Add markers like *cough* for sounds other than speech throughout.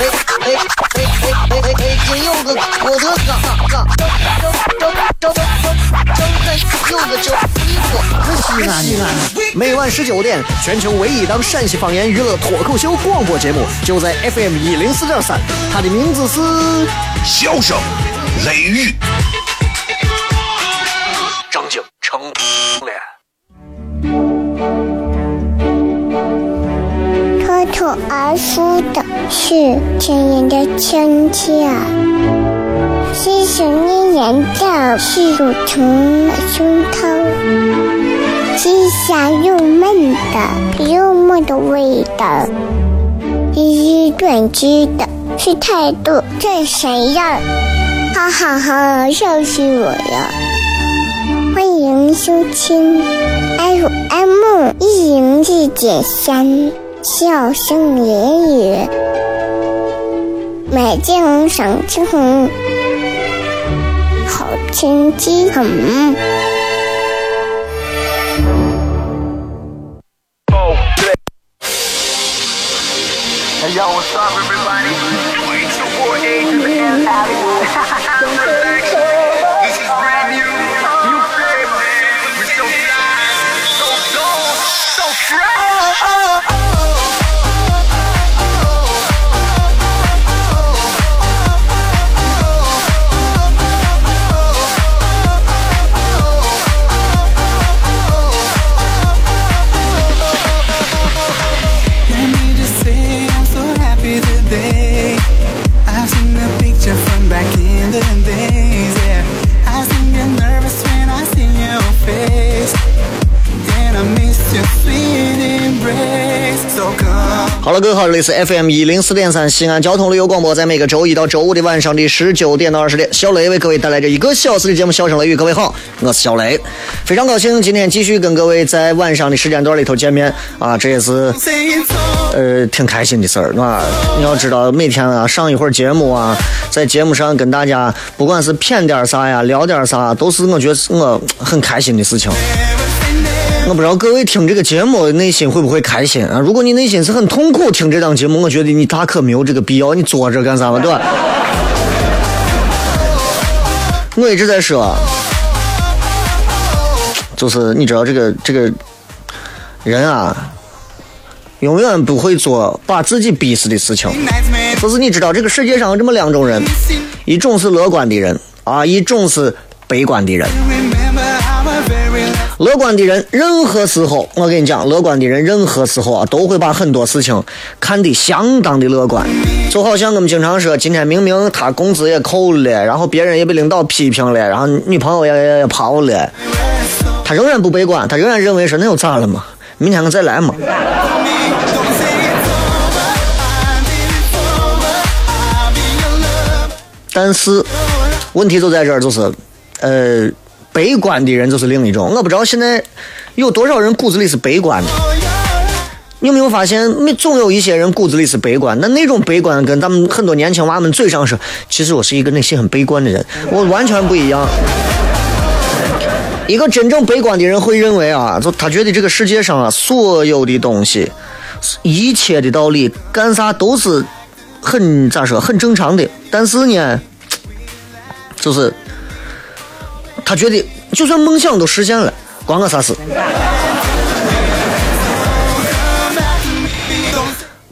哎哎哎！北京有个郭德纲，纲正正正正正正有个叫李波，是西安的。每晚十九点，全球唯一档陕西方言娱乐脱口秀广播节目，就在 FM 一零四点三。它的名字是《笑声雷雨》，口而出的是亲人的亲切，细细念念的是乳虫的胸膛，是香又闷的幽默的味道，一语断句的是态度这谁样？哈哈哈，笑死我了！欢迎收听 FM 一零四点三。笑声言语，美景赏秋红好天气很。好，这里是 FM 一零四点三西安交通旅游广播，在每个周一到周五的晚上的十九点到二十点，小雷为各位带来这一个小时的节目《笑声雷雨》。各位好，我是小雷，非常高兴今天继续跟各位在晚上的时间段里头见面啊，这也是呃挺开心的事儿啊。你要知道，每天啊上一会儿节目啊，在节目上跟大家不管是谝点啥呀，聊点啥，都是我觉得是我很开心的事情。我不知道各位听这个节目内心会不会开心啊？如果你内心是很痛苦听这档节目，我觉得你大可没有这个必要，你坐着干啥嘛，对吧？我一直在说，就是你知道这个这个人啊，永远不会做把自己逼死的事情。就是你知道这个世界上有这么两种人，一种是乐观的人啊，一种是悲观的人。乐观的人，任何时候，我跟你讲，乐观的人任何时候啊，都会把很多事情看得相当的乐观。就好像我们经常说，今天明明他工资也扣了，然后别人也被领导批评了，然后女朋友也也跑了，他仍然不悲观，他仍然认为说那又咋了嘛？明天我再来嘛。但是问题就在这儿，就是呃。悲观的人就是另一种，我不知道现在有多少人骨子里是悲观的。你有没有发现，没总有一些人骨子里是悲观，那那种悲观跟咱们很多年轻娃们嘴上说，其实我是一个内心很悲观的人，我完全不一样。一个真正悲观的人会认为啊，就他觉得这个世界上啊，所有的东西，一切的道理，干啥都是很咋说，很正常的。但是呢，就是。他觉得，就算梦想都实现了，关我啥事？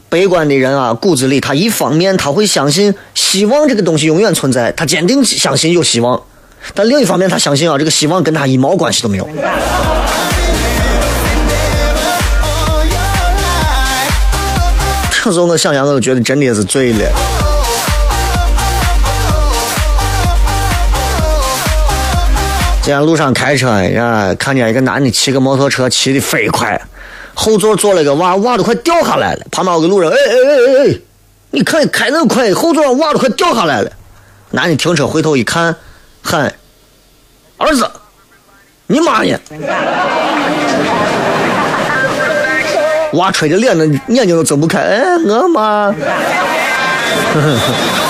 悲观的人啊，骨子里他一方面他会相信希望这个东西永远存在，他坚定相信有希望；但另一方面，他相信啊，这个希望跟他一毛关系都没有。这时候我想想，我都觉得真的是醉了。今天路上开车呀，看见一个男的骑个摩托车，骑的飞快，后座坐了个娃，娃都快掉下来了。旁边有个路人，哎哎哎哎哎，你看开那么快，后座娃都快掉下来了。男的停车回头一看，喊：“儿子，你妈呢？” *laughs* 娃吹的脸，那眼睛都睁不开。哎，我妈。*laughs*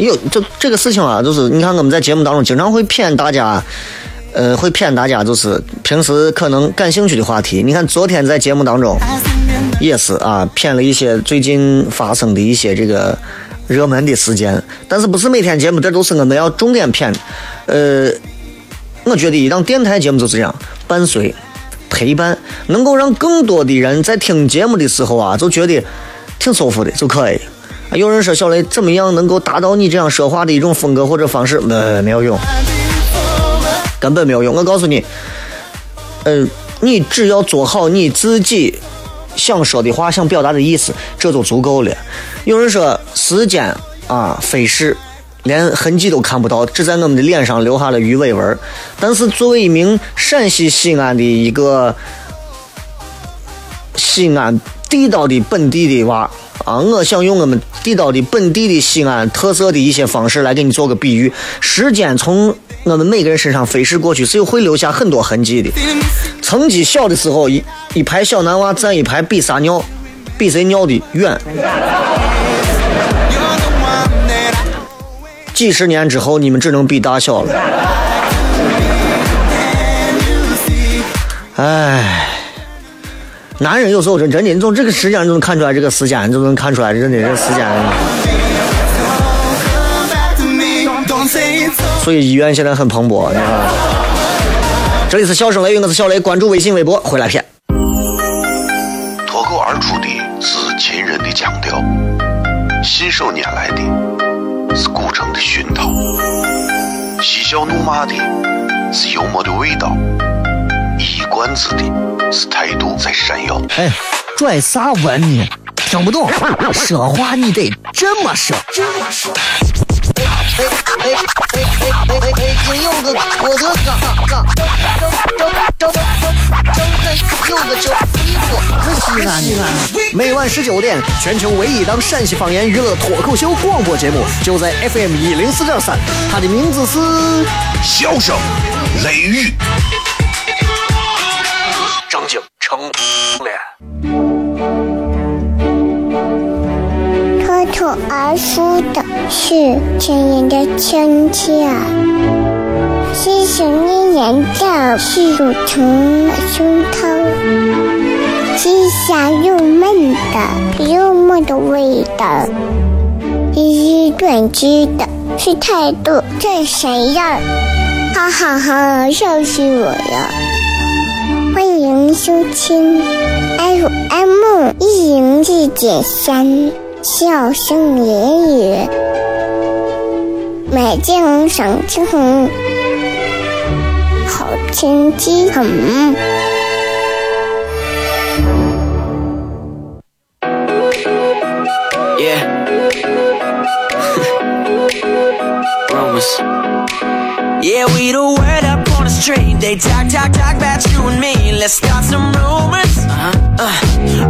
有这这个事情啊，就是你看我们在节目当中经常会骗大家，呃，会骗大家，就是平时可能感兴趣的话题。你看昨天在节目当中也是啊，骗了一些最近发生的一些这个热门的事件。但是不是每天节目这都是我们要重点骗。呃，我觉得一档电台节目就是这样，伴随陪伴，能够让更多的人在听节目的时候啊，就觉得挺舒服的就可以。有人说小雷怎么样能够达到你这样说话的一种风格或者方式？没没有用，根本没有用。我告诉你，呃，你只要做好你自己想说的话、想表达的意思，这就足够了。有人说时间啊飞逝，连痕迹都看不到，只在我们的脸上留下了鱼尾纹。但是作为一名陕西西安的一个西安地道的本地的娃。啊，我想用我们地道的本地的西安特色的一些方式来给你做个比喻。时间从我们每个人身上飞逝过去，是有会留下很多痕迹的。曾经小的时候，一一排小男娃站一排比撒尿，比谁尿的远。几十年之后，你们只能比大小了。唉。男人有时候真真的，你从这个时间就能看出来，这个时间就能看出来，真的这时间。所以医院现在很蓬勃，你看。这里是笑声雷雨，我是小雷，关注微信微博，回来片。脱口而出的是秦人的腔调，信手拈来的是古城的熏陶，嬉笑怒骂的是幽默的味道。一冠子的是态度在闪耀。哎，拽啥文呢？听不懂，说话你得这么说。哎哎哎哎哎哎哎！金柚子，我的哥哥，周周周周周周衣服，可西安呢？每晚十九点，全球唯一档陕西方言娱乐脱口秀广播节目，就在 FM 一零四点三，它的名字是《笑声雷雨》。口而出的是亲人的亲切，细声绵延的是乳成胸膛，细香又闷的幽默的味道，一语断句的是态度真闪耀，哈哈哈，笑死我了！欢迎收听 FM 一零四点三。笑声言语，美景赏秋红，好天气很。Yeah. Rumors. Yeah, we the word up on the street. They talk, talk, talk about you and me. Let's start some rumors. Uh-huh. Uh,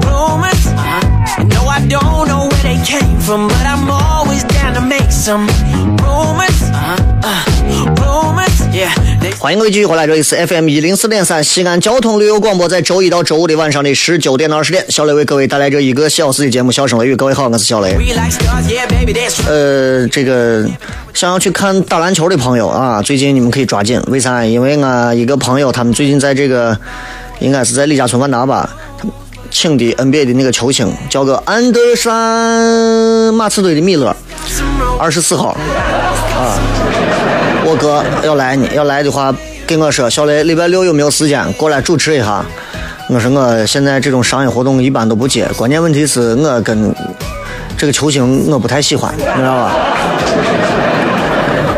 rumors. Uh-huh. No, I don't know came from, but I'm always down to make some rumors. Uh-huh. Uh, rumors. Yeah. 欢迎各位继续回来，这里是 FM 一零四点三西安交通旅游广播，在周一到周五的晚上的十九点到二十点，小雷为各位带来这一个小时的节目《笑声雷雨》。各位好，我是小雷。呃，这个想要去看打篮球的朋友啊，最近你们可以抓紧，为啥？因为我一个朋友，他们最近在这个应该是在李家村万达吧，请的 NBA 的那个球星，叫个安德山马刺队的米勒，二十四号啊。我哥要来呢，要来的话，跟我说，小雷礼拜六有没有时间过来主持一下？我说我现在这种商业活动一般都不接，关键问题是我跟这个球星我不太喜欢，你知道吧？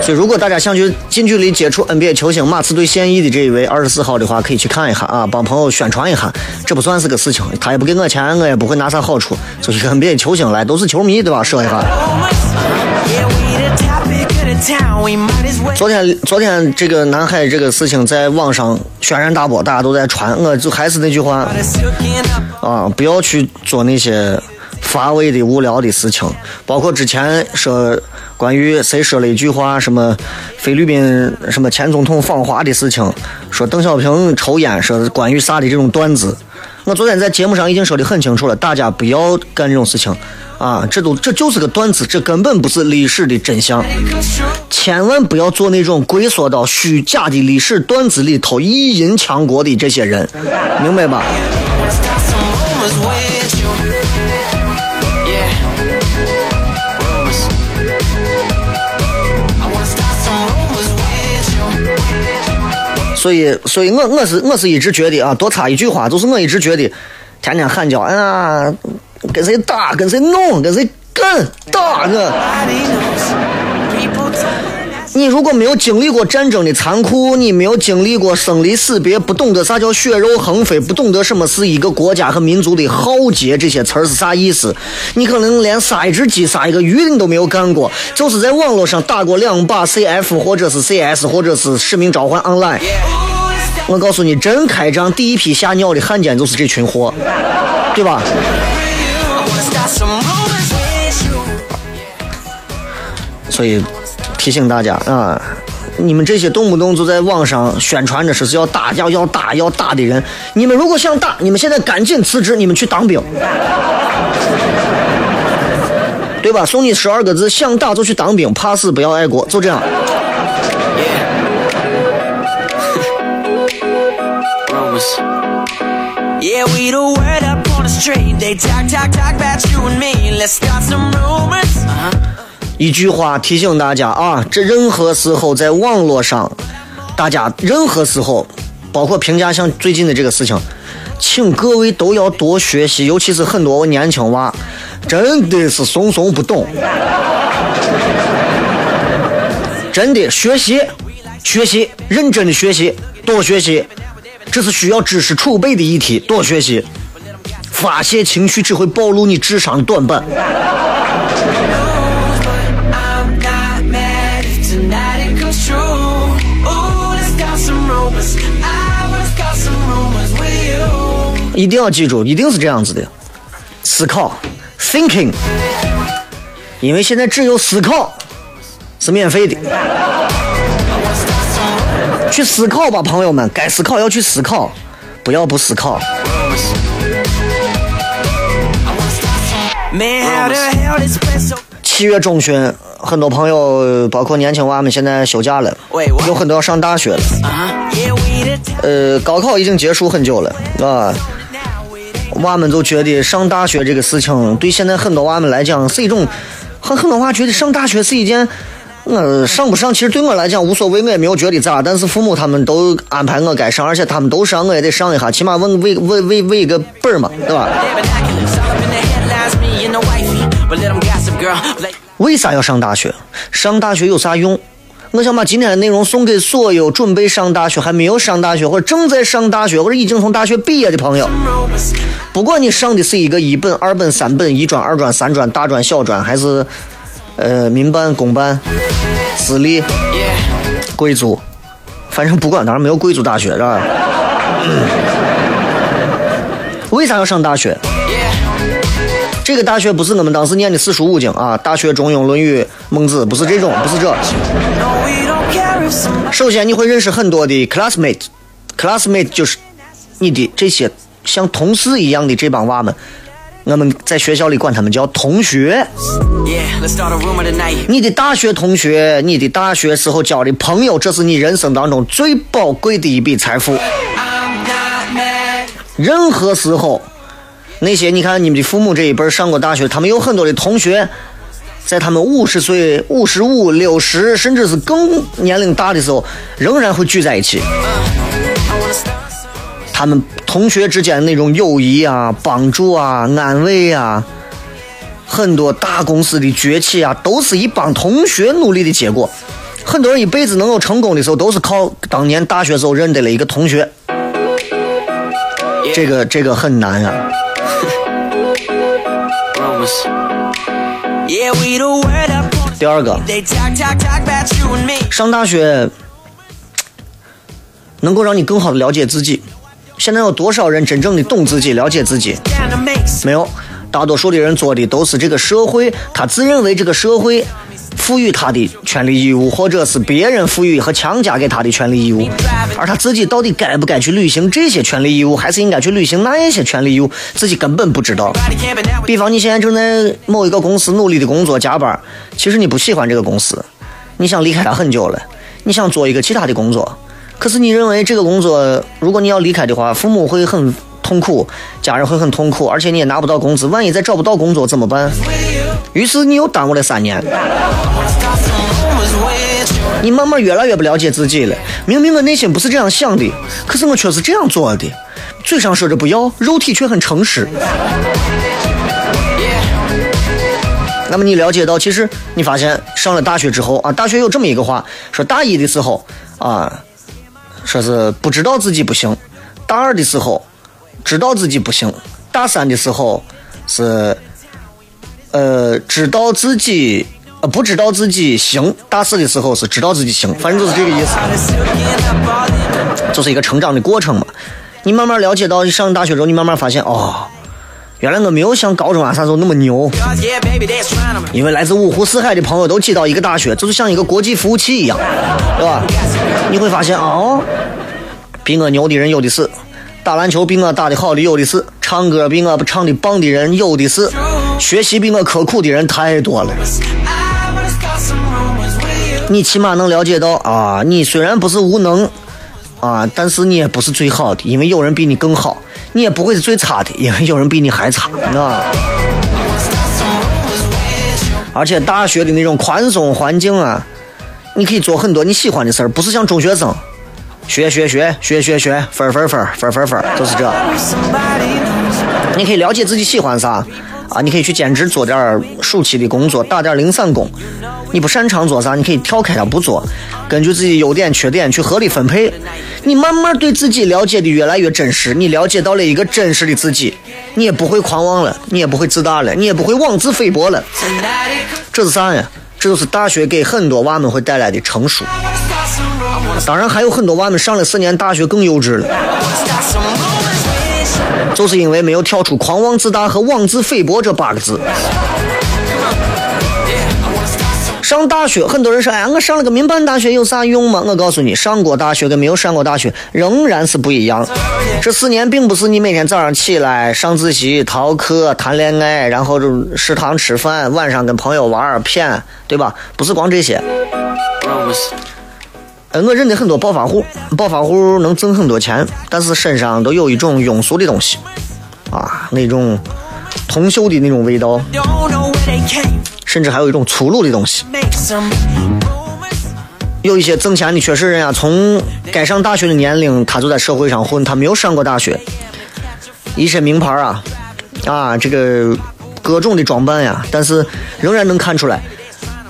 所以如果大家想去近距离接触 NBA 球星马刺队现役的这一位二十四号的话，可以去看一下啊，帮朋友宣传一下，这不算是个事情，他也不给我钱，我也不会拿啥好处，就一个 NBA 球星来，都是球迷对吧？说一下。昨天昨天这个南海这个事情在网上轩然大波，大家都在传。我就还是那句话啊，不要去做那些乏味的、无聊的事情。包括之前说关于谁说了一句话，什么菲律宾什么前总统访华的事情，说邓小平抽烟，说关于啥的这种段子。我昨天在节目上已经说的很清楚了，大家不要干这种事情。啊，这都这就是个段子，这根本不是历史的真相，千万不要做那种龟缩到虚假的历史段子里头意淫强国的这些人，明白吧？所以，所以我我是我是一直觉得啊，多插一句话，就是我一直觉得，天天喊叫，哎呀。跟谁打，跟谁弄，跟谁干，打呢？你如果没有经历过战争的残酷，你没有经历过生离死别，不懂得啥叫血肉横飞，不懂得什么是一个国家和民族的浩劫，这些词儿是啥意思？你可能连杀一只鸡、杀一个鱼你都没有干过，就是在网络上打过两把 CF 或者是 CS 或者是使命召唤 Online。我告诉你，真开张第一批吓尿的汉奸就是这群货，对吧？所以提醒大家啊，你们这些动不动就在网上宣传着说是要打要要打要打的人，你们如果想打，你们现在赶紧辞职，你们去当兵，*laughs* 对吧？送你十二个字：想打就去当兵，怕死不要爱国，就这样。*laughs* 一句话提醒大家啊，这任何时候在网络上，大家任何时候，包括评价像最近的这个事情，请各位都要多学习，尤其是很多年轻娃，真的是怂怂不懂，真的学习，学习，认真的学习，多学习，这是需要知识储备的议题，多学习，发泄情绪只会暴露你智商短板。一定要记住，一定是这样子的，思考，thinking，因为现在只有思考是免费的，去思考吧，朋友们，该思考要去思考，不要不思考。七月中旬，很多朋友，包括年轻娃们，现在休假了，有很多要上大学了。呃，高考已经结束很久了，啊。娃们就觉得上大学这个事情，对现在很多娃们来讲是一种，很很多娃觉得上大学是一件，我上不上其实对我来讲无所谓，我也没有觉得咋。但是父母他们都安排我该上，而且他们都上，我也得上一下，起码问为为为为一个本嘛，对吧？*laughs* 为啥要上大学？上大学有啥用？我想把今天的内容送给所有准备上大学、还没有上大学或者正在上大学或者已经从大学毕业的朋友。不管你上的是一个一本、二本、三本、一专、二专、三专、大专、小专，还是呃民办、公办、私立、贵族，反正不管，当然没有贵族大学是吧？为啥要上大学？这个大学不是我们当时念的四书五经啊，大学、中庸、论语、孟子，不是这种，不是这。首先，你会认识很多的 classmate，classmate 就是你的这些像同事一样的这帮娃们，我们在学校里管他们叫同学。你的大学同学，你的大学时候交的朋友，这是你人生当中最宝贵的一笔财富。任何时候。那些你看，你们的父母这一辈上过大学，他们有很多的同学，在他们五十岁、五十五、六十，甚至是更年龄大的时候，仍然会聚在一起。他们同学之间那种友谊啊、帮助啊、安慰啊，很多大公司的崛起啊，都是一帮同学努力的结果。很多人一辈子能够成功的时候，都是靠当年大学时候认得了一个同学。这个这个很难啊。第二个.上大学能够让你更好的了解自己。现在有多少人真正的懂自己、了解自己？没有，大多数的人做的都是这个社会，他自认为这个社会赋予他的权利义务，或者是别人赋予和强加给他的权利义务，而他自己到底该不该去履行这些权利义务，还是应该去履行那些权利义务，自己根本不知道。比方你现在正在某一个公司努力的工作加班，其实你不喜欢这个公司，你想离开它很久了，你想做一个其他的工作，可是你认为这个工作如果你要离开的话，父母会很痛苦，家人会很痛苦，而且你也拿不到工资，万一再找不到工作怎么办？于是你又耽误了三年，你慢慢越来越不了解自己了。明明我内心不是这样想的，可是我却是这样做的，嘴上说着不要，肉体却很诚实。那么你了解到，其实你发现上了大学之后啊，大学有这么一个话，说大一的时候啊，说是不知道自己不行；大二的时候知道自己不行；大三的时候是呃知道自己呃不知道自己行；大四的时候是知道自己行，反正就是这个意思。就是一个成长的过程嘛。你慢慢了解到，你上大学之后，你慢慢发现，哦，原来我没有像高中啊啥时候那么牛。因为来自五湖四海的朋友都挤到一个大学，就是像一个国际服务器一样，对吧？你会发现，哦，比我牛的人有的是，打篮球比我打的好的有的是，唱歌比我唱的棒的人有的是，学习比我刻苦的人太多了。你起码能了解到啊，你虽然不是无能啊，但是你也不是最好的，因为有人比你更好；你也不会是最差的，因为有人比你还差，啊。而且大学的那种宽松环境啊，你可以做很多你喜欢的事儿，不是像中学生学学学学学学分儿分儿分儿分分分，就是这。你可以了解自己喜欢啥啊，你可以去兼职做点暑期的工作，打点零散工。你不擅长做啥，你可以跳开它不做，根据自己优点缺点去合理分配。你慢慢对自己了解的越来越真实，你了解到了一个真实的自己，你也不会狂妄了，你也不会自大了，你也不会妄自菲薄了。这是啥呀？这就是大学给很多娃们会带来的成熟。当然，还有很多娃们上了四年大学更幼稚了。就是因为没有跳出狂妄自大和妄自菲薄这八个字。上大学，很多人说：“哎呀，我上了个民办大学有啥用吗？”我告诉你，上过大学跟没有上过大学仍然是不一样。这四年并不是你每天早上起来上自习、逃课、谈恋爱，然后就食堂吃饭，晚上跟朋友玩儿骗，对吧？不是光这些。我认得很多暴发户，暴发户能挣很多钱，但是身上都有一种庸俗的东西，啊，那种铜锈的那种味道，甚至还有一种粗鲁的东西。有一些挣钱的确实人啊，从该上大学的年龄，他就在社会上混，他没有上过大学，一身名牌啊，啊，这个各种的装扮呀，但是仍然能看出来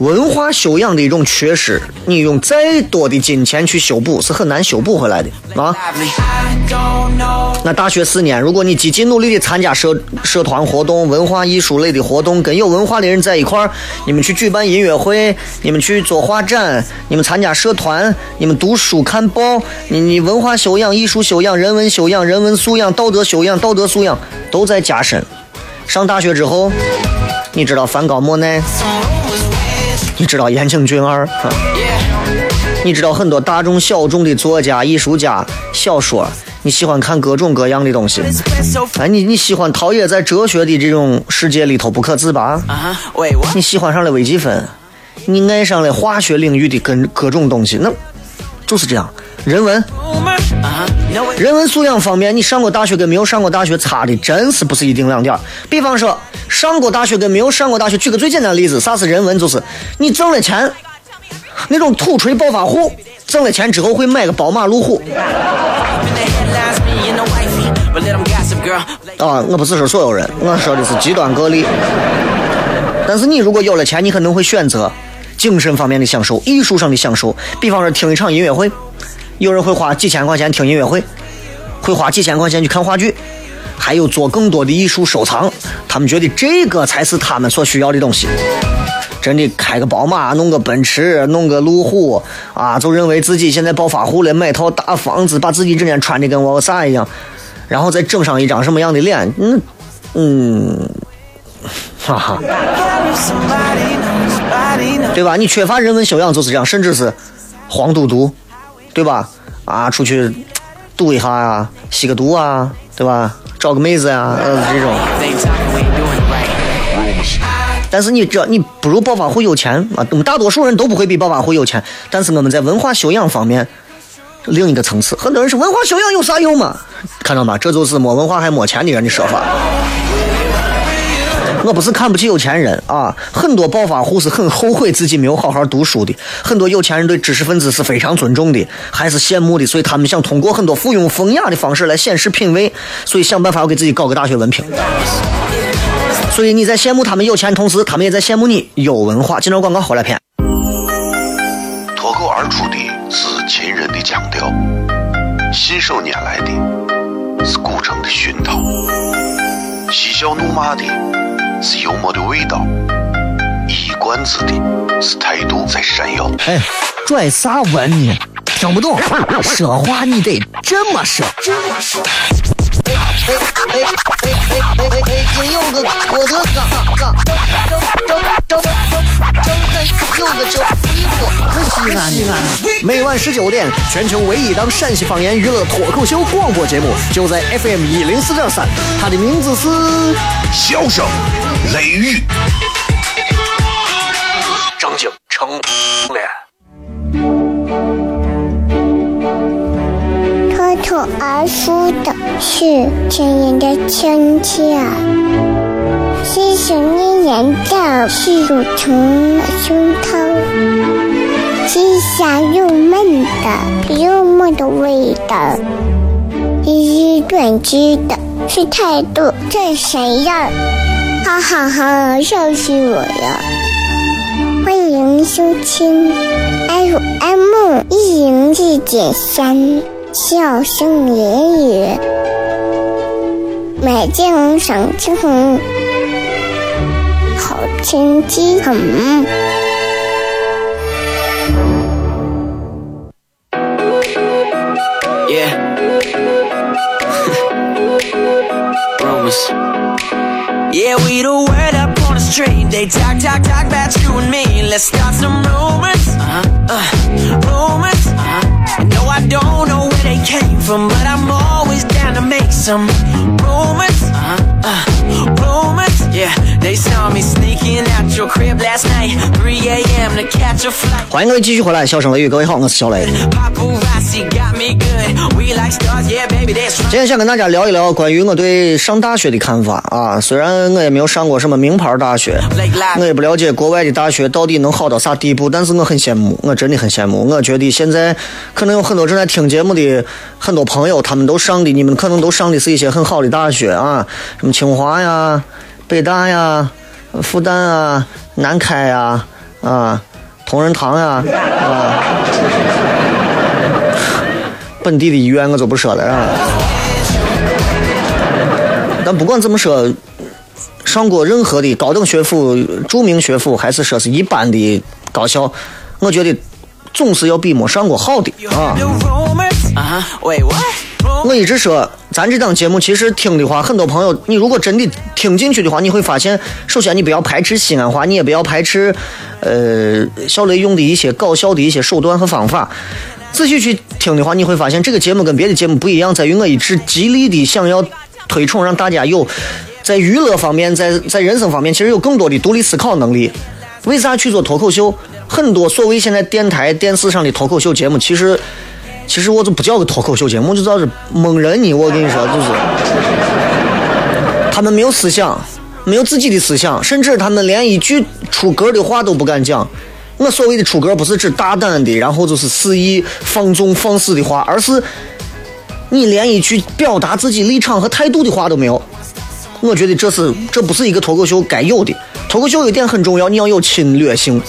文化修养的一种缺失。你用再多的金钱去修补，是很难修补回来的啊。那大学四年，如果你积极努力的参加社社团活动、文化艺术类的活动，跟有文化的人在一块儿，你们去举办音乐会，你们去做画展，你们参加社团，你们读书看报，你你文化修养、艺术修养、人文修养、人文素养、道德修养、道德素养都在加深。上大学之后，你知道梵高、莫奈，你知道岩井俊二啊。你知道很多大众小众的作家、艺术家、小说，你喜欢看各种各样的东西。哎，你你喜欢陶冶在哲学的这种世界里头不可自拔，Uh? 你喜欢上了微积分，你爱上了化学领域的跟各种东西，那就是这样。人文人文素养方面，你上过大学跟没有上过大学差的真是不是一丁两点。比方说，上过大学跟没有上过大学，举个最简单的例子，啥是人文？就是你挣了钱，那种土锤暴发户挣了钱之后会买个宝马路虎啊，我不是说所有人，我说的是极端个例。但是你如果有了钱，你可能会选择精神方面的享受、艺术上的享受，比方说听一场音乐会，有人会花几千块钱听音乐会，会花几千块钱去看话剧，还有做更多的艺术收藏，他们觉得这个才是他们所需要的东西。真的开个宝马，弄个奔驰，弄个路虎啊，就认为自己现在暴发户了，买套大房子，把自己整天穿的跟我啥一样，然后再整上一张什么样的脸，嗯嗯，哈哈，对吧？你缺乏人文修养就是这样，甚至是黄赌毒，对吧？啊，出去赌一下呀，吸个毒啊，对吧？找个妹子呀，呃，这种。但是你这你不如暴发户有钱啊！我们大多数人都不会比暴发户有钱，但是我们在文化修养方面另一个层次。很多人说文化修养有啥用嘛？看到吗？这就是没文化还没钱的人的说法。我不是看不起有钱人啊，很多暴发户是很后悔自己没有好好读书的，很多有钱人对知识分子是非常尊重的，还是羡慕的，所以他们想通过很多附庸风雅的方式来显示品味，所以想办法要给自己搞个大学文凭。所以你在羡慕他们有钱，同时他们也在羡慕你有文化。进入广告，后来片。脱口而出的是秦人的腔调，信手拈来的是古城的熏陶，嬉笑怒骂的是幽默的味道，一罐子的是态度在闪耀。哎，拽啥文呢？听不懂，说话你得这么说。这么说哎哎哎哎哎哎！金柚子，我的嘎嘎，张张张张张张柚子叫衣服，西安西安。每晚十九点，全球唯一档陕西方言娱乐脱口秀广播节目，就在 FM 一零四点三，它的名字是《笑声雷雨》，脱口而出的是亲人的亲切，细细念念的是乳虫的胸膛，是香又闷的幽默的味道，一语断句的是态度真闪耀，哈哈哈，笑死我了！欢迎收听 FM 一零四点三。笑声言语，美景赏青红，好天气很。Yeah. Rumors. Yeah, we the word up on the street. They talk, talk, talk about you and me. Let's start some rumors. Uh-huh. Uh, rumors. Don't know where they came from, but I'm always down to make some 欢迎各位继续回来，笑声雷雨，各位好，我是小雷。今天想跟大家聊一聊关于我对上大学的看法啊。虽然我也没有上过什么名牌大学.我也不了解国外的大学到底能好到啥地步，但是我很羡慕，我真的很羡慕。我觉得现在可能有很多正在听节目的很多朋友，他们都上的，你们可能都上的是一些很好的大学啊，什么清华呀、北大呀、复旦啊、南开呀、啊、同仁堂呀、啊。本地的医院我就不说了啊。但不管怎么说，上过任何的高等学府、著名学府，还是说是一般的高校，我觉得总是要比没上过好的啊啊? Uh-huh. What? 我一直说，咱这档节目其实听的话，很多朋友，你如果真的听进去的话，你会发现，首先你不要排斥西安话，你也不要排斥，呃，小雷用的一些搞笑的一些手段和方法。仔细去听的话，你会发现这个节目跟别的节目不一样，在于我一直极力的想要推崇，让大家有在娱乐方面，在在人生方面，其实有更多的独立思考能力。为啥去做脱口秀？很多所谓现在电台、电视上的脱口秀节目，其实其实我就不叫个脱口秀节目，就叫是蒙人呢。我跟你说，就是他们没有思想，没有自己的思想，甚至他们连一句出格的话都不敢讲。我所谓的出格，不是指大胆的，然后就是肆意放纵放肆的话，而是你连一句表达自己立场和态度的话都没有。我觉得这是这不是一个脱口秀该有的。脱口秀有一点很重要，你要有侵略性。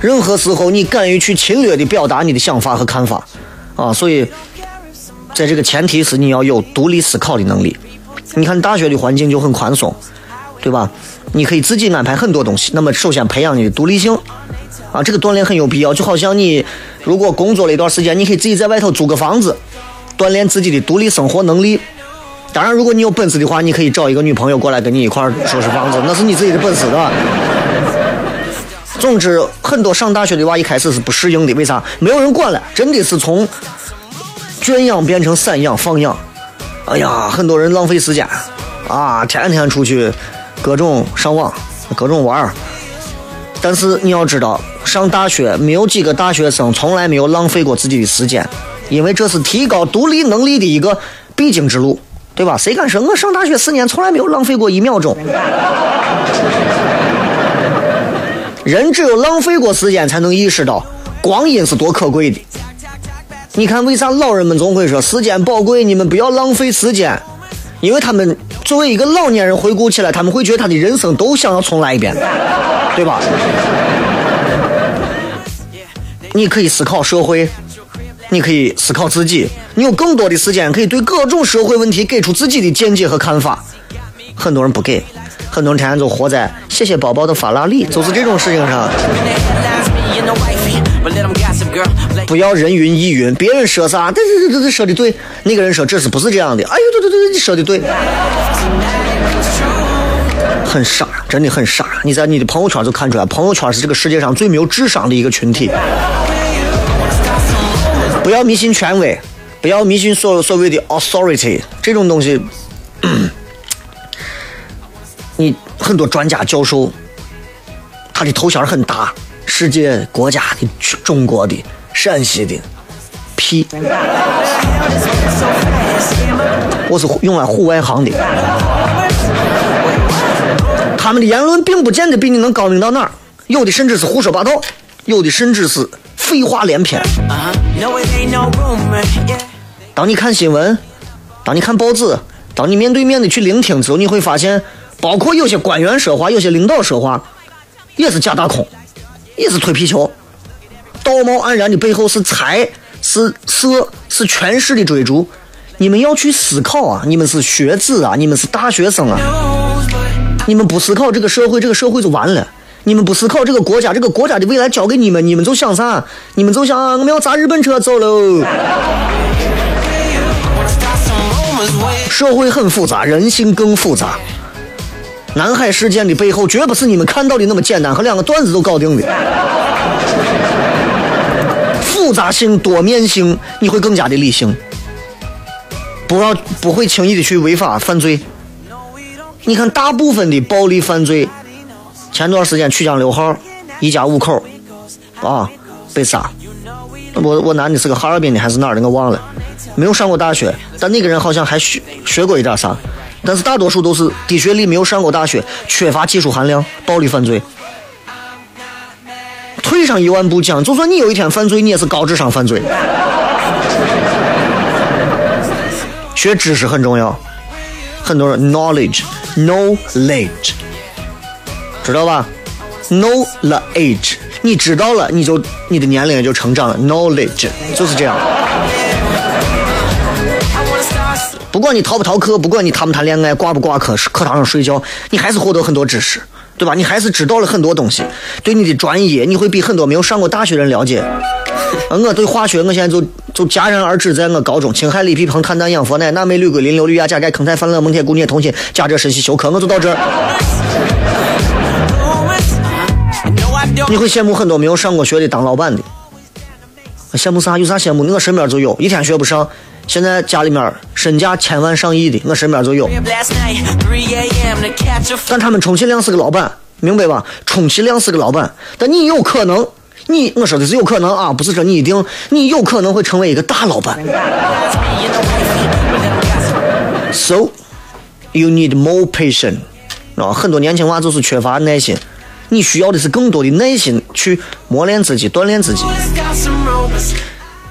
任何时候你敢于去侵略的表达你的想法和看法，啊，所以在这个前提是你要有独立思考的能力。你看大学的环境就很宽松，对吧？你可以自己安排很多东西。那么首先培养你的独立性啊，这个锻炼很有必要。就好像你如果工作了一段时间，你可以自己在外头租个房子，锻炼自己的独立生活能力。当然，如果你有本事的话，你可以找一个女朋友过来跟你一块收拾房子，那是你自己的本事，对吧？总之，很多上大学的娃一开始是不适应的，为啥？没有人管了，真的是从圈养变成散养放养。哎呀，很多人浪费时间啊，天天出去各种上网，各种玩儿。但是你要知道，上大学没有几个大学生从来没有浪费过自己的时间，因为这是提高独立能力的一个必经之路，对吧？谁敢说我上大学四年从来没有浪费过一秒钟？人只有浪费过时间，才能意识到光阴是多可贵的。你看，为啥老人们总会说时间宝贵？你们不要浪费时间，因为他们作为一个老年人回顾起来，他们会觉得他的人生都想要重来一遍，*laughs* 对吧？你可以思考社会，你可以思考自己，你有更多的时间可以对各种社会问题给出自己的见解和看法。很多人不给。很多人天天就活在谢谢宝宝的法拉利，就是这种事情上。不要人云亦云，别人说啥，对对对对对，说的对。那个人说这是不是这样的？哎呦，对对对，你说的对。很傻，真的很傻。你在你的朋友圈就看出来，朋友圈是这个世界上最没有智商的一个群体。不要迷信权威，不要迷信所所谓的 authority 这种东西。你很多专家教授，他的头衔很大，世界国家的、中国的、陕西的，屁！我是用来户外行的，他们的言论并不见得比你能高明到哪儿，有的甚至是胡说八道，有的甚至是废话连篇。当你看新闻，当你看报纸，当你面对面的去聆听之后，你会发现。包括有些官员说话，有些领导说话，也是假大空，也是推皮球。道貌岸然的背后是财，是色，是权势的追逐。你们要去思考啊！你们是学子啊！你们是大学生啊！你们不思考这个社会，这个社会就完了。你们不思考这个国家，这个国家的未来交给你们，你们就想啥？你们就想我们要砸日本车走喽。社会很复杂，人性更复杂。南海事件的背后，绝不是你们看到的那么简单，和两个段子都搞定的。复杂性、多面性，你会更加的理性，不要不会轻易的去违法犯罪。你看，大部分的暴力犯罪，前段时间曲江六号一家五口啊被杀，我我男的是个哈尔滨的还是哪儿的，我忘了，没有上过大学，但那个人好像还学学过一点啥。但是大多数都是低学历，没有上过大学，缺乏技术含量，暴力犯罪。退上一万步讲，就算你有一天犯罪，你也是高智商犯罪。*laughs* 学知识很重要，很多人 knowledge，knowledge，知道吧？know the age，你知道了，你就你的年龄也就成长了。knowledge 就是这样。不管你逃不逃课，不管你谈不谈恋爱，挂不挂科，课堂上睡觉，你还是获得很多知识，对吧？你还是知道了很多东西，对你的专业，你会比很多没有上过大学人了解。*laughs* 我对化学，我现在就就戛然而止，在我高中，氢氦锂铍硼碳氮氧氟氖钠镁铝硅磷硫氯氩钾钙铿钛钒锰锰铁钴镍铜锌钾锗砷硒溴氪，我就到这儿。你会羡慕很多没有上过学的当老板的，羡慕啥？有啥羡慕？我身边就有，一天学不上。现在家里面身价千万上亿的，我身边就有。但他们充其量是个老板，明白吧？充其量是个老板，但你有可能，你我说的是有可能啊，不是说你一定，你有可能会成为一个大老板。So you need more patience 啊！很多年轻娃就是缺乏耐心，你需要的是更多的耐心去磨练自己，锻炼自己。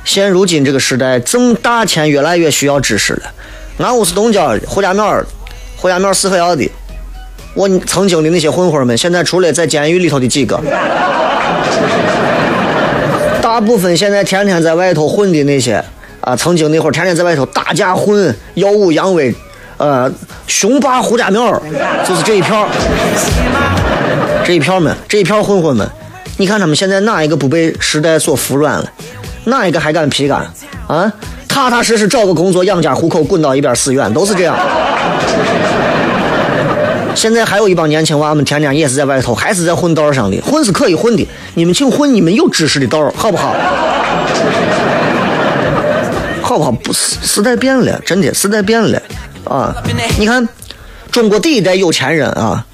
现如今这个时代，挣大钱越来越需要知识了。俺屋是东郊，胡家庙胡家庙四合院的。我曾经的那些混混们，现在除了在监狱里头的几个，大部分现在天天在外头混的那些啊，曾经那会儿天天在外头打架混、耀武扬威，呃，雄霸胡家庙就是这一票，这一票们，这一票混混们，你看他们现在哪一个不被时代所服软了？哪一个还敢皮干啊？踏踏实实找个工作养家糊口，滚到一边死远，都是这样。现在还有一帮年轻娃们，天天也是在外头，还是在混道上的，混是可以混的，你们请混你们有知识的道，好不好？好不好？不，时代变了，真的时代变了啊！你看，中国第一代有钱人啊，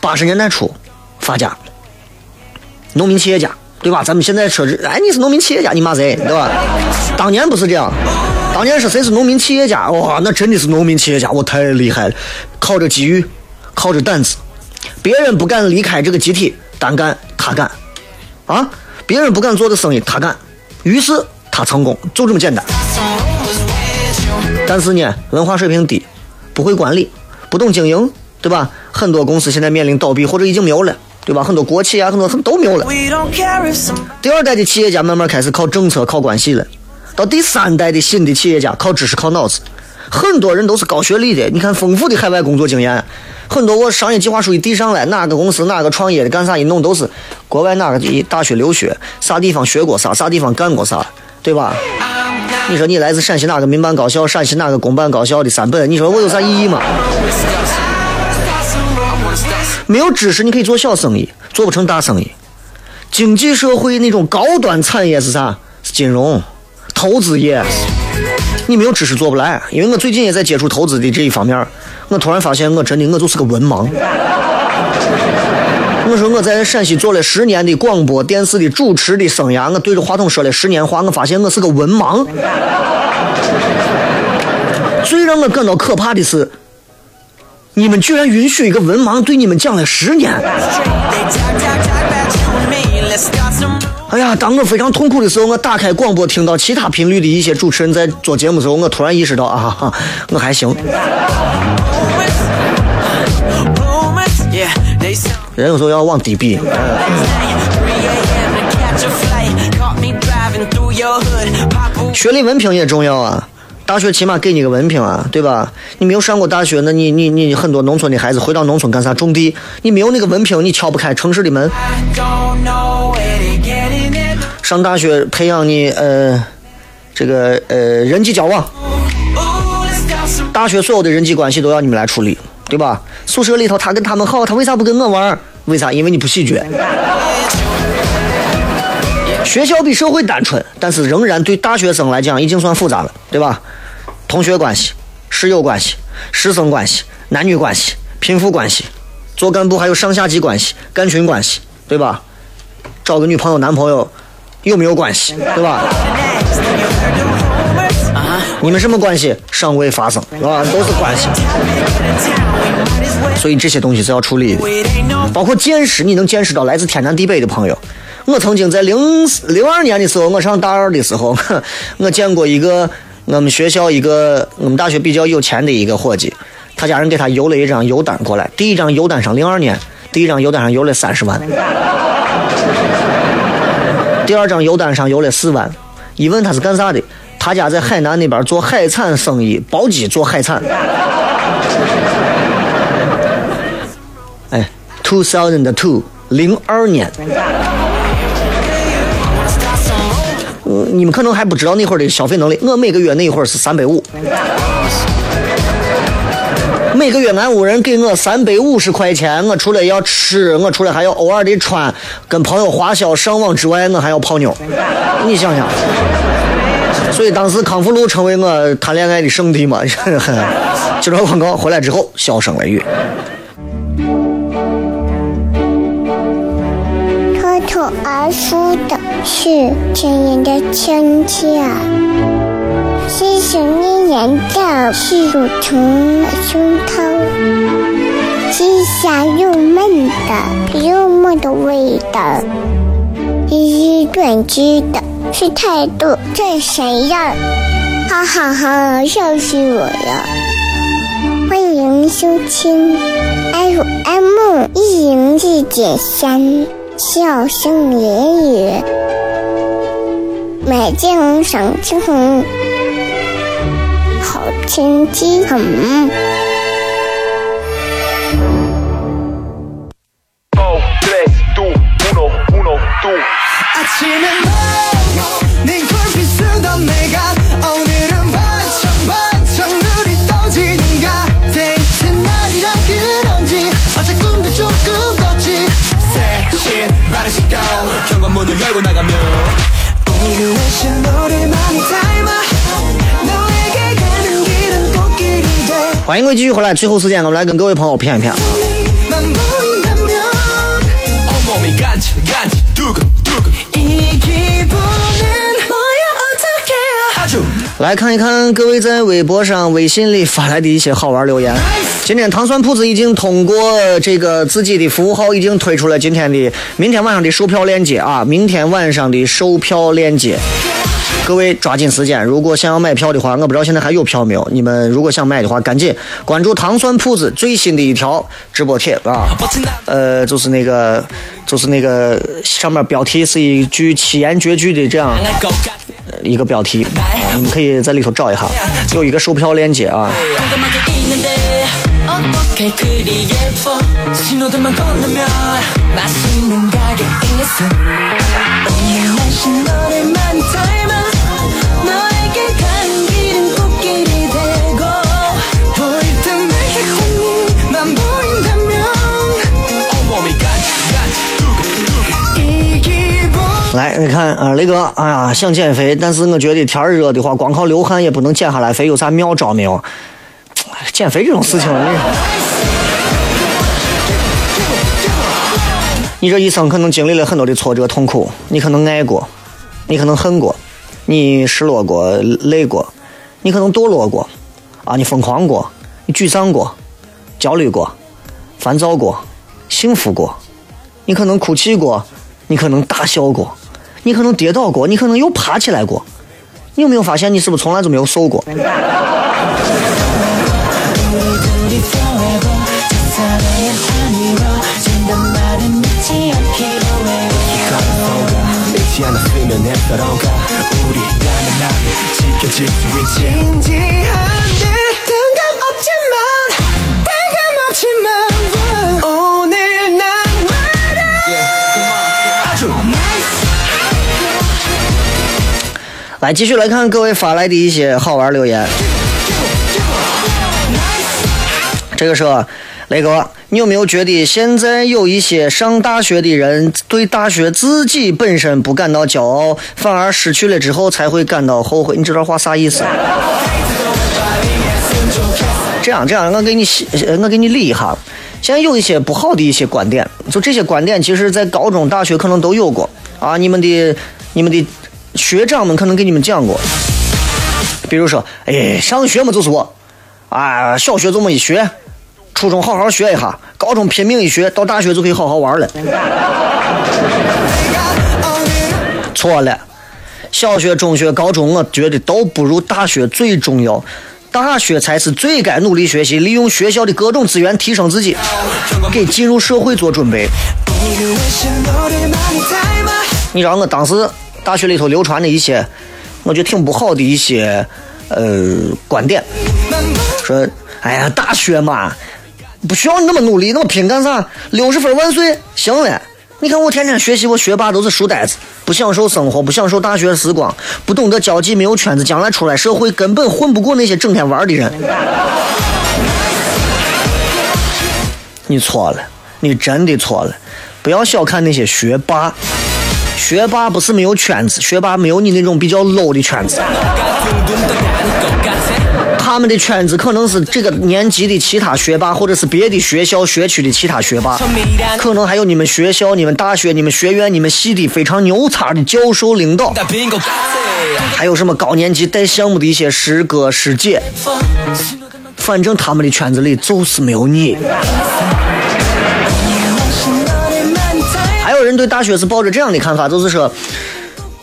八十年代初发家，农民企业家。对吧？咱们现在说，哎，你是农民企业家，你骂谁？对吧？当年不是这样，当年是谁是农民企业家？哇，那真的是农民企业家，我太厉害了，靠着机遇，靠着胆子，别人不敢离开这个集体单干，他干，啊，别人不敢做的生意他干，于是他成功，就这么简单。但是呢，文化水平低，不会管理，不懂经营，对吧？很多公司现在面临倒闭或者已经没有了。对吧？很多国企啊，很多很都没有了。第二代的企业家慢慢开始靠政策、靠关系了。到第三代的新的企业家靠知识、靠脑子。很多人都是高学历的，你看丰富的海外工作经验。很多我商业计划书一递上来，哪个公司、哪个创业的干啥一弄都是国外哪个的大学留学，啥地方学过啥，啥地方干过啥，对吧？你说你来自陕西哪个民办高校、陕西哪个公办高校的三本，你说我有啥意义吗？没有知识，你可以做小生意，做不成大生意。经济社会那种高端产业是啥？是金融、投资业。你没有知识做不来。因为我最近也在接触投资的这一方面，我突然发现我真的我就是个文盲。我说我在陕西做了十年的广播电视的主持的生涯，我对着话筒说了十年话，我发现我是个文盲。最让我感到可怕的是。你们居然允许一个文盲对你们讲了十年！哎呀，当我非常痛苦的时候，我打开广播，听到其他频率的一些主持人在做节目的时候，我突然意识到啊，我还行。人有时候要往低比。学历文凭也重要啊。大学起码给你个文凭啊，对吧？你没有上过大学，那你你你很多农村的孩子回到农村干啥？种地。你没有那个文凭，你敲不开城市的门。上大学培养你呃这个呃人际交往。大学所有的人际关系都要你们来处理，对吧？宿舍里头他跟他们好，他为啥不跟我玩？为啥？因为你不喜剧。学校比社会单纯，但是仍然对大学生来讲已经算复杂了，对吧？同学关系、室友关系、师生关系、男女关系、贫富关系，做干部还有上下级关系、干群关系，对吧？找个女朋友、男朋友有没有关系，对吧？你们什么关系尚未发生，啊，都是关系。所以这些东西是要处理的，包括见识，你能见识到来自天南地北的朋友。我曾经在零零二年的时候，我上大二的时候，我见过一个。我们学校一个，我们大学比较有钱的一个伙计，他家人给他邮了一张邮单过来。第一张邮单上，零二年，第一张邮单上邮了三十万。*laughs* 第二张邮单上邮了四万。一问他是干啥的，他家在海南那边做海产生意，包机做海产。*laughs* 哎，two thousand two，零二年。你们可能还不知道那会儿的消费能力，我每个月那会儿是三百五，每个月俺屋人给我三百五十块钱，我除了要吃，我除了还要偶尔的穿，跟朋友花销上网之外，我还要泡妞。你想想，所以当时康复路成为我谈恋爱的圣地嘛。*laughs* 接着广告回来之后，笑声雷雨。脱而出的是甜人的亲切，细细黏黏的是乳虫的胸膛，是香又嫩的幽默的味道，一语断句的是态度真闪样，哈哈哈，笑死我了！欢迎收听 FM 一零四点三。笑声言语，美景赏晴。好天气很。欢迎各位继续回来，最后时间我们来跟各位朋友谝一谝。来看一看各位在微博上、微信里发来的一些好玩留言。今天糖蒜铺子已经通过这个自己的服务号，已经推出了今天的、明天晚上的售票链接啊！明天晚上的售票链接，各位抓紧时间。如果想要买票的话，我不知道现在还有票没有。你们如果想买的话，赶紧关注糖蒜铺子最新的一条直播帖啊！呃，就是那个，就是那个上面标题是一句七言绝句的这样。一个标题，你们可以在里头找一下，有一个售票链接啊。来，你看啊，雷哥，哎呀，想减肥，但是我觉得天热的话，光靠流汗也不能减下来肥，有啥妙招没有？减肥这种事情，你，你这一生可能经历了很多的挫折痛苦，你可能爱过，你可能恨过，你失落过，累过，你可能堕落过，啊，你疯狂过，你沮丧过，焦虑过，烦躁过，幸福过，你可能哭泣过，你可能大笑过。你可能跌倒过，你可能又爬起来过，你有没有发现你是不是从来就没有瘦过？来，继续来看各位发来的一些好玩留言。这个是雷哥，你有没有觉得现在有一些上大学的人对大学自己本身不感到骄傲，反而失去了之后才会感到后悔？你这段话啥意思？这样这样，我给你我给你理一下。现在有一些不好的一些观点，就这些观点，其实在高中、大学可能都有过啊。你们的、你们的。学长们可能给你们讲过，比如说，哎，上学嘛就是我，啊，小学这么一学，初中好好学一下，高中拼命一学，到大学就可以好好玩了。错了，小学、中学、高中，我觉得都不如大学最重要，大学才是最该努力学习，利用学校的各种资源提升自己，给进入社会做准备。你知道我当时。大学里头流传的一些，我觉得挺不好的一些，呃，观点，说，哎呀，大学嘛，不需要你那么努力，那么拼干啥？六十分万岁，行了。你看我天天学习，我学霸都是书呆子，不享受生活，不享受大学时光，不懂得交际，没有圈子，将来出来社会根本混不过那些整天玩的人。你错了，你真的错了，不要小看那些学霸。学霸不是没有圈子，学霸没有你那种比较 low 的圈子。他们的圈子可能是这个年级的其他学霸，或者是别的学校学区的其他学霸，可能还有你们学校、你们大学、你们学院、你们系的非常牛叉的教授领导，还有什么高年级带项目的一些师哥师姐。反正他们的圈子里就是没有你。个人对大学是抱着这样的看法，就是说，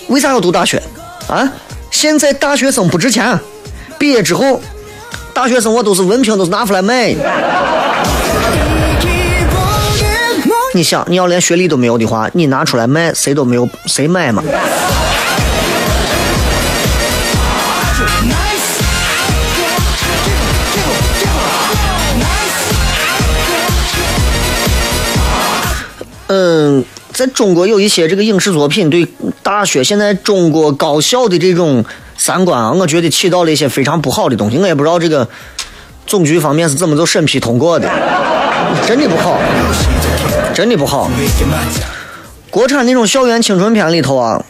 为啥要读大学啊？现在大学生不值钱，毕业之后，大学生我都是文凭，都是拿出来卖。你想，你要连学历都没有的话，你拿出来卖，谁都没有谁买嘛。嗯。在中国有一些这个影视作品对大学现在中国高校的这种三观啊，我觉得起到了一些非常不好的东西。我也不知道这个总局方面是怎么就审批通过的，真的不好，真的不好。国产那种校园青春片里头啊，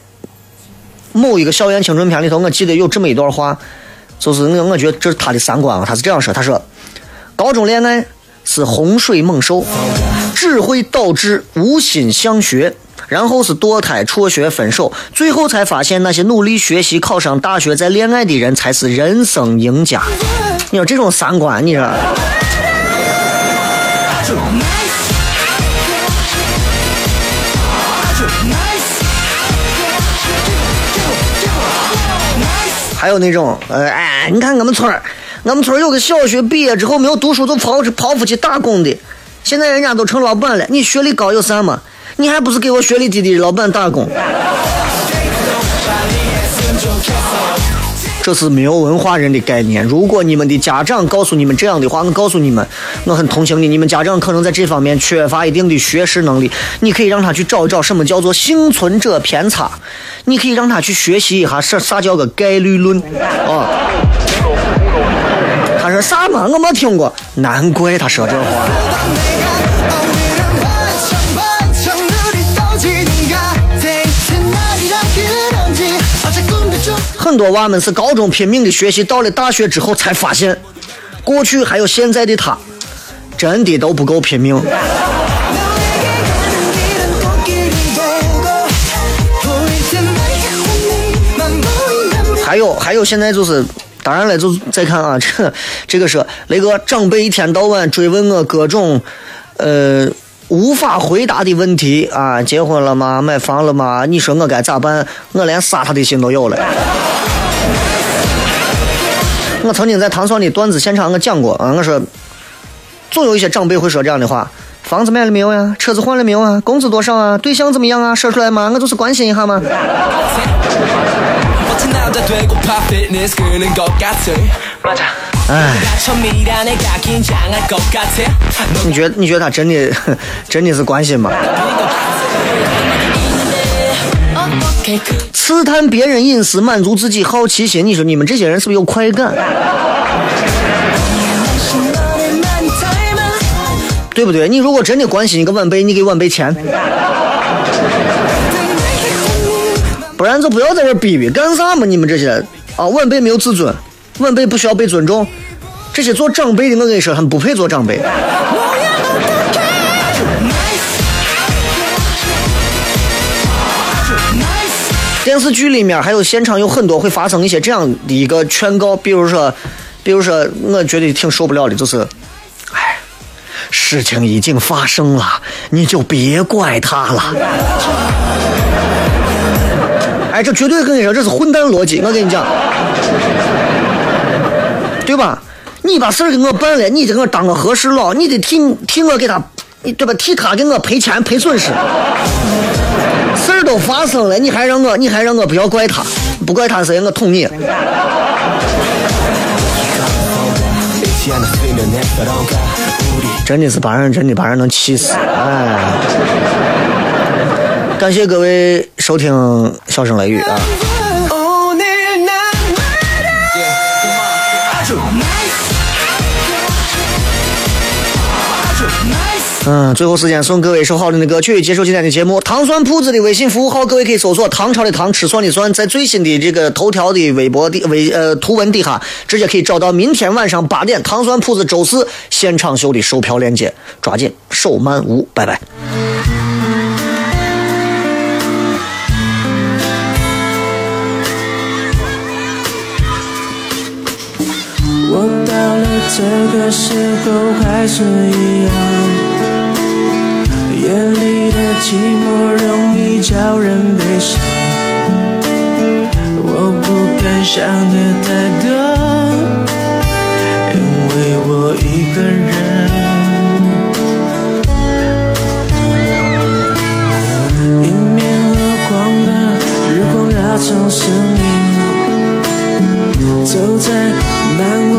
某一个校园青春片里头，我记得有这么一段话，就是我我觉得这是他的三观啊，他是这样说，他说，高中恋爱是洪水猛兽。只会导致无心向学，然后是堕胎、辍学、分手，最后才发现那些努力学习、考上大学、再恋爱的人才是人生赢家。你说这种三观，你说？还有那种，呃，哎，你看我们村儿，我们村儿有个小学毕业之后没有读书就跑跑出去打工的。现在人家都成老板了，你学历高有啥嘛？你还不是给我学历低的老板打工？*laughs* 这是没有文化人的概念。如果你们的家长告诉你们这样的话，我告诉你们，我很同情你。你们家长可能在这方面缺乏一定的学识能力，你可以让他去找一找什么叫做幸存者偏差，你可以让他去学习一下啥啥叫个概率论啊。说啥嘛？我没听过，难怪他说这话。很多娃们是高中拼命的学习，到了大学之后才发现，过去还有现在的他，真的都不够拼命。还有还有，现在就是。当然了，就再看啊，*laughs* 这这个是雷哥长辈一天到晚追问我各种呃无法回答的问题啊，结婚了吗？买房了吗？你说我该咋办？我连杀他的心都有了。我曾经在唐双的段子现场我讲过啊，我说总有一些长辈会说这样的话：房子买了没有呀？车子换了没有啊？工资多少啊？对象怎么样啊？说出来嘛，我就是关心一下嘛。哎，你觉得你觉得他真的真的是关心吗？刺探别人隐私，满足自己好奇心。你说你们这些人是不是有快感？对不对？你如果真的关心一个晚辈，你给晚辈钱。不然就不要在这逼逼，干啥嘛？你们这些啊，晚辈没有自尊，晚辈不需要被尊重。这些做长辈的，我跟你说，他们不配做长辈。电视剧里面还有现场有很多会发生一些这样的一个劝告，比如说，比如说，我觉得挺受不了的，就是，哎，事情已经发生了，你就别怪他了。哎，这绝对跟你说，这是混蛋逻辑。我跟你讲，对吧？你把事儿给我办了，你得给我当个和事佬，你得替替我给他，对吧？替他给我赔钱赔损失。事儿都发生了，你还让我，你还让我不要怪他，不怪他谁？我捅你。真的是把人，真的把人能气死，哎。感谢各位收听《笑声雷雨》啊！嗯，最后时间送各位一首好听的歌曲，结束今天的节目。糖蒜铺子的微信服务号，各位可以搜索“唐朝的唐，吃蒜的蒜”，在最新的这个头条的微博的微呃图文底下，直接可以找到明天晚上八点糖蒜铺子周四现场秀的售票链接，抓紧手慢无，拜拜。这个时候还是一样，夜里的寂寞容易叫人悲伤。我不敢想的太多，因为我一个人。迎面而光的日光拉长身影，走在。漫无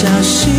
小心。